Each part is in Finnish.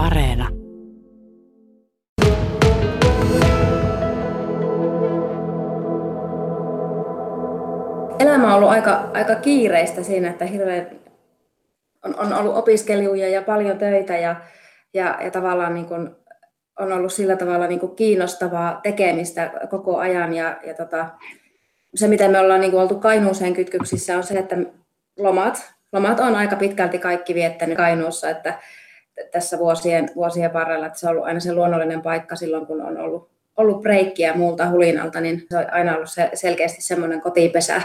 Areena. Elämä on ollut aika, aika kiireistä siinä, että hirveän on, on ollut opiskeluja ja paljon töitä ja, ja, ja tavallaan niin kuin on ollut sillä tavalla niin kuin kiinnostavaa tekemistä koko ajan. Ja, ja tota, se, miten me ollaan niin kuin oltu Kainuuseen kytkyksissä, on se, että lomat, lomat on aika pitkälti kaikki viettänyt Kainuussa, että tässä vuosien, vuosien varrella, että se on ollut aina se luonnollinen paikka silloin, kun on ollut, ollut breikkiä muulta hulinalta, niin se on aina ollut se, selkeästi semmoinen kotipesä,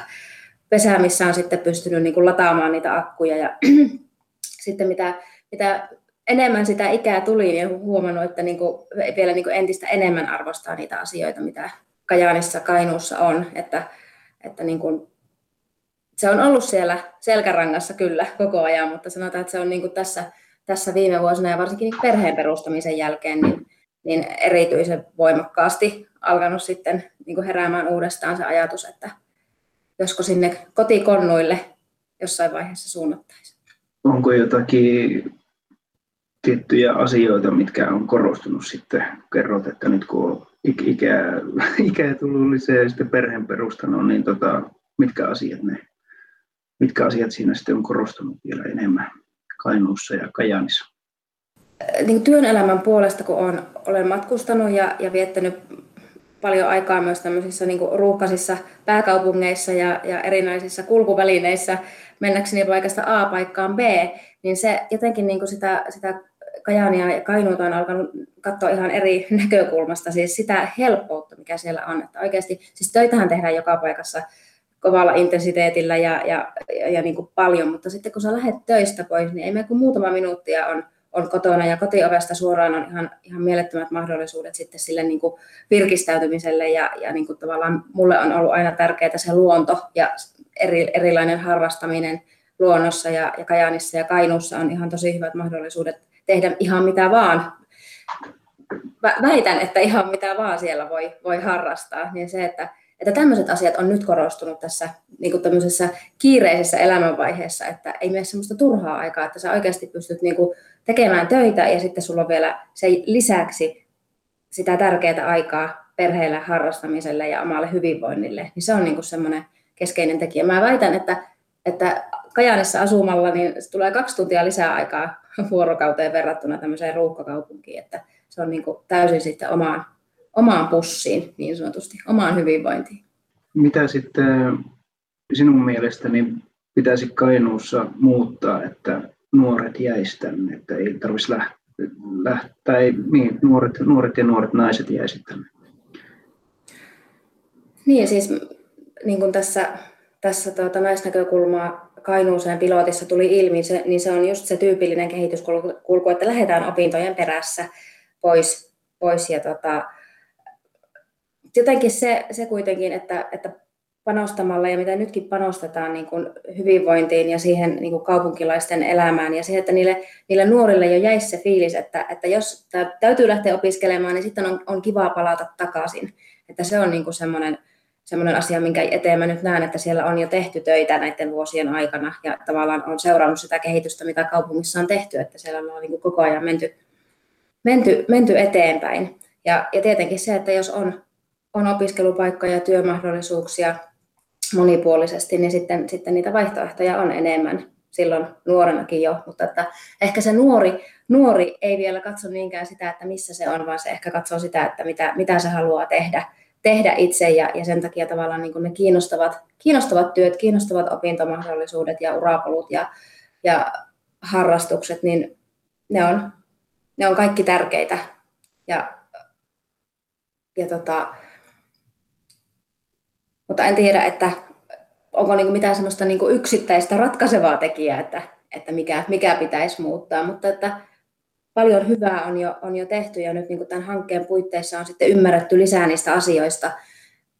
pesä, missä on sitten pystynyt niin kuin lataamaan niitä akkuja. Ja sitten mitä, mitä enemmän sitä ikää tuli, niin huomannut, että niin kuin, vielä niin kuin entistä enemmän arvostaa niitä asioita, mitä Kajaanissa, Kainuussa on. Että, että niin kuin, se on ollut siellä selkärangassa kyllä koko ajan, mutta sanotaan, että se on niin kuin tässä, tässä viime vuosina ja varsinkin niin perheen perustamisen jälkeen niin, niin erityisen voimakkaasti alkanut sitten niin kuin heräämään uudestaan se ajatus, että josko sinne kotikonnuille jossain vaiheessa suunnattaisiin. Onko jotakin tiettyjä asioita, mitkä on korostunut sitten? Kerrot, että nyt kun on ikää, ikää tullut lisää ja sitten perheen perustanut, niin tota, mitkä asiat ne, mitkä asiat siinä sitten on korostunut vielä enemmän Kainuussa ja Kajaanissa? Niin työn elämän puolesta, kun olen, olen matkustanut ja, ja viettänyt paljon aikaa myös tämmöisissä niin ruuhkaisissa pääkaupungeissa ja, ja erinäisissä kulkuvälineissä mennäkseni paikasta A paikkaan B, niin se jotenkin niin sitä, sitä Kajaania ja Kainuuta on alkanut katsoa ihan eri näkökulmasta, siis sitä helppoutta, mikä siellä on. Että oikeasti, siis töitähän tehdään joka paikassa kovalla intensiteetillä ja, ja, ja, ja niin kuin paljon, mutta sitten kun sä lähdet töistä pois, niin ei mene kuin muutama minuuttia on, on kotona ja kotiovesta suoraan on ihan, ihan mielettömät mahdollisuudet sitten sille niin kuin virkistäytymiselle ja, ja niin kuin tavallaan mulle on ollut aina tärkeää se luonto ja eri, erilainen harrastaminen luonnossa ja, ja Kajaanissa ja Kainuussa on ihan tosi hyvät mahdollisuudet tehdä ihan mitä vaan. Väitän, että ihan mitä vaan siellä voi, voi harrastaa. Niin se, että, että tämmöiset asiat on nyt korostunut tässä niin kuin tämmöisessä kiireisessä elämänvaiheessa, että ei mene semmoista turhaa aikaa, että sä oikeasti pystyt niin kuin tekemään töitä ja sitten sulla on vielä se lisäksi sitä tärkeää aikaa perheelle, harrastamiselle ja omalle hyvinvoinnille, niin se on niin semmoinen keskeinen tekijä. Mä väitän, että, että Kajanissa asumalla niin tulee kaksi tuntia lisää aikaa vuorokauteen verrattuna tämmöiseen ruuhkakaupunkiin, että se on niin kuin täysin sitten omaan, omaan pussiin niin sanotusti, omaan hyvinvointiin. Mitä sitten sinun mielestäni pitäisi Kainuussa muuttaa, että nuoret jäisivät tänne, että ei tarvitsisi lähteä, tai niin, nuoret, nuoret ja nuoret naiset jäisivät tänne? Niin siis niin kuin tässä, tässä tuota, naisnäkökulmaa Kainuuseen pilotissa tuli ilmi, se, niin se on just se tyypillinen kehityskulku, että lähdetään opintojen perässä pois. pois ja tota, jotenkin se, se kuitenkin, että, että panostamalla ja mitä nytkin panostetaan niin kuin hyvinvointiin ja siihen niin kuin kaupunkilaisten elämään ja siihen, että niille, niille nuorille jo jäisi se fiilis, että, että jos täytyy lähteä opiskelemaan, niin sitten on, on kiva palata takaisin. Että se on niin kuin semmoinen semmoinen asia, minkä eteen mä nyt näen, että siellä on jo tehty töitä näiden vuosien aikana ja tavallaan on seurannut sitä kehitystä, mitä kaupungissa on tehty, että siellä on niin koko ajan menty, menty, menty eteenpäin. Ja, ja tietenkin se, että jos on, on opiskelupaikkoja ja työmahdollisuuksia monipuolisesti, niin sitten, sitten niitä vaihtoehtoja on enemmän silloin nuorenakin jo, mutta että ehkä se nuori, nuori ei vielä katso niinkään sitä, että missä se on, vaan se ehkä katsoo sitä, että mitä, mitä se haluaa tehdä tehdä itse ja, ja sen takia tavallaan niin ne kiinnostavat, kiinnostavat työt, kiinnostavat opintomahdollisuudet ja urapolut ja, ja harrastukset, niin ne on, ne on kaikki tärkeitä. Ja, ja tota, mutta en tiedä, että onko niin mitään sellaista niin yksittäistä ratkaisevaa tekijää, että, että mikä, mikä pitäisi muuttaa, mutta että paljon hyvää on jo, on jo tehty ja nyt niin kuin tämän hankkeen puitteissa on sitten ymmärretty lisää niistä asioista,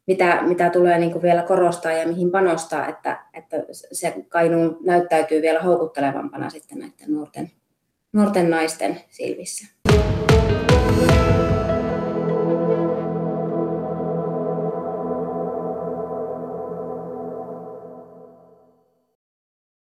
mitä, mitä tulee niin kuin vielä korostaa ja mihin panostaa, että, että se Kainuun näyttäytyy vielä houkuttelevampana sitten näiden nuorten, nuorten naisten silmissä.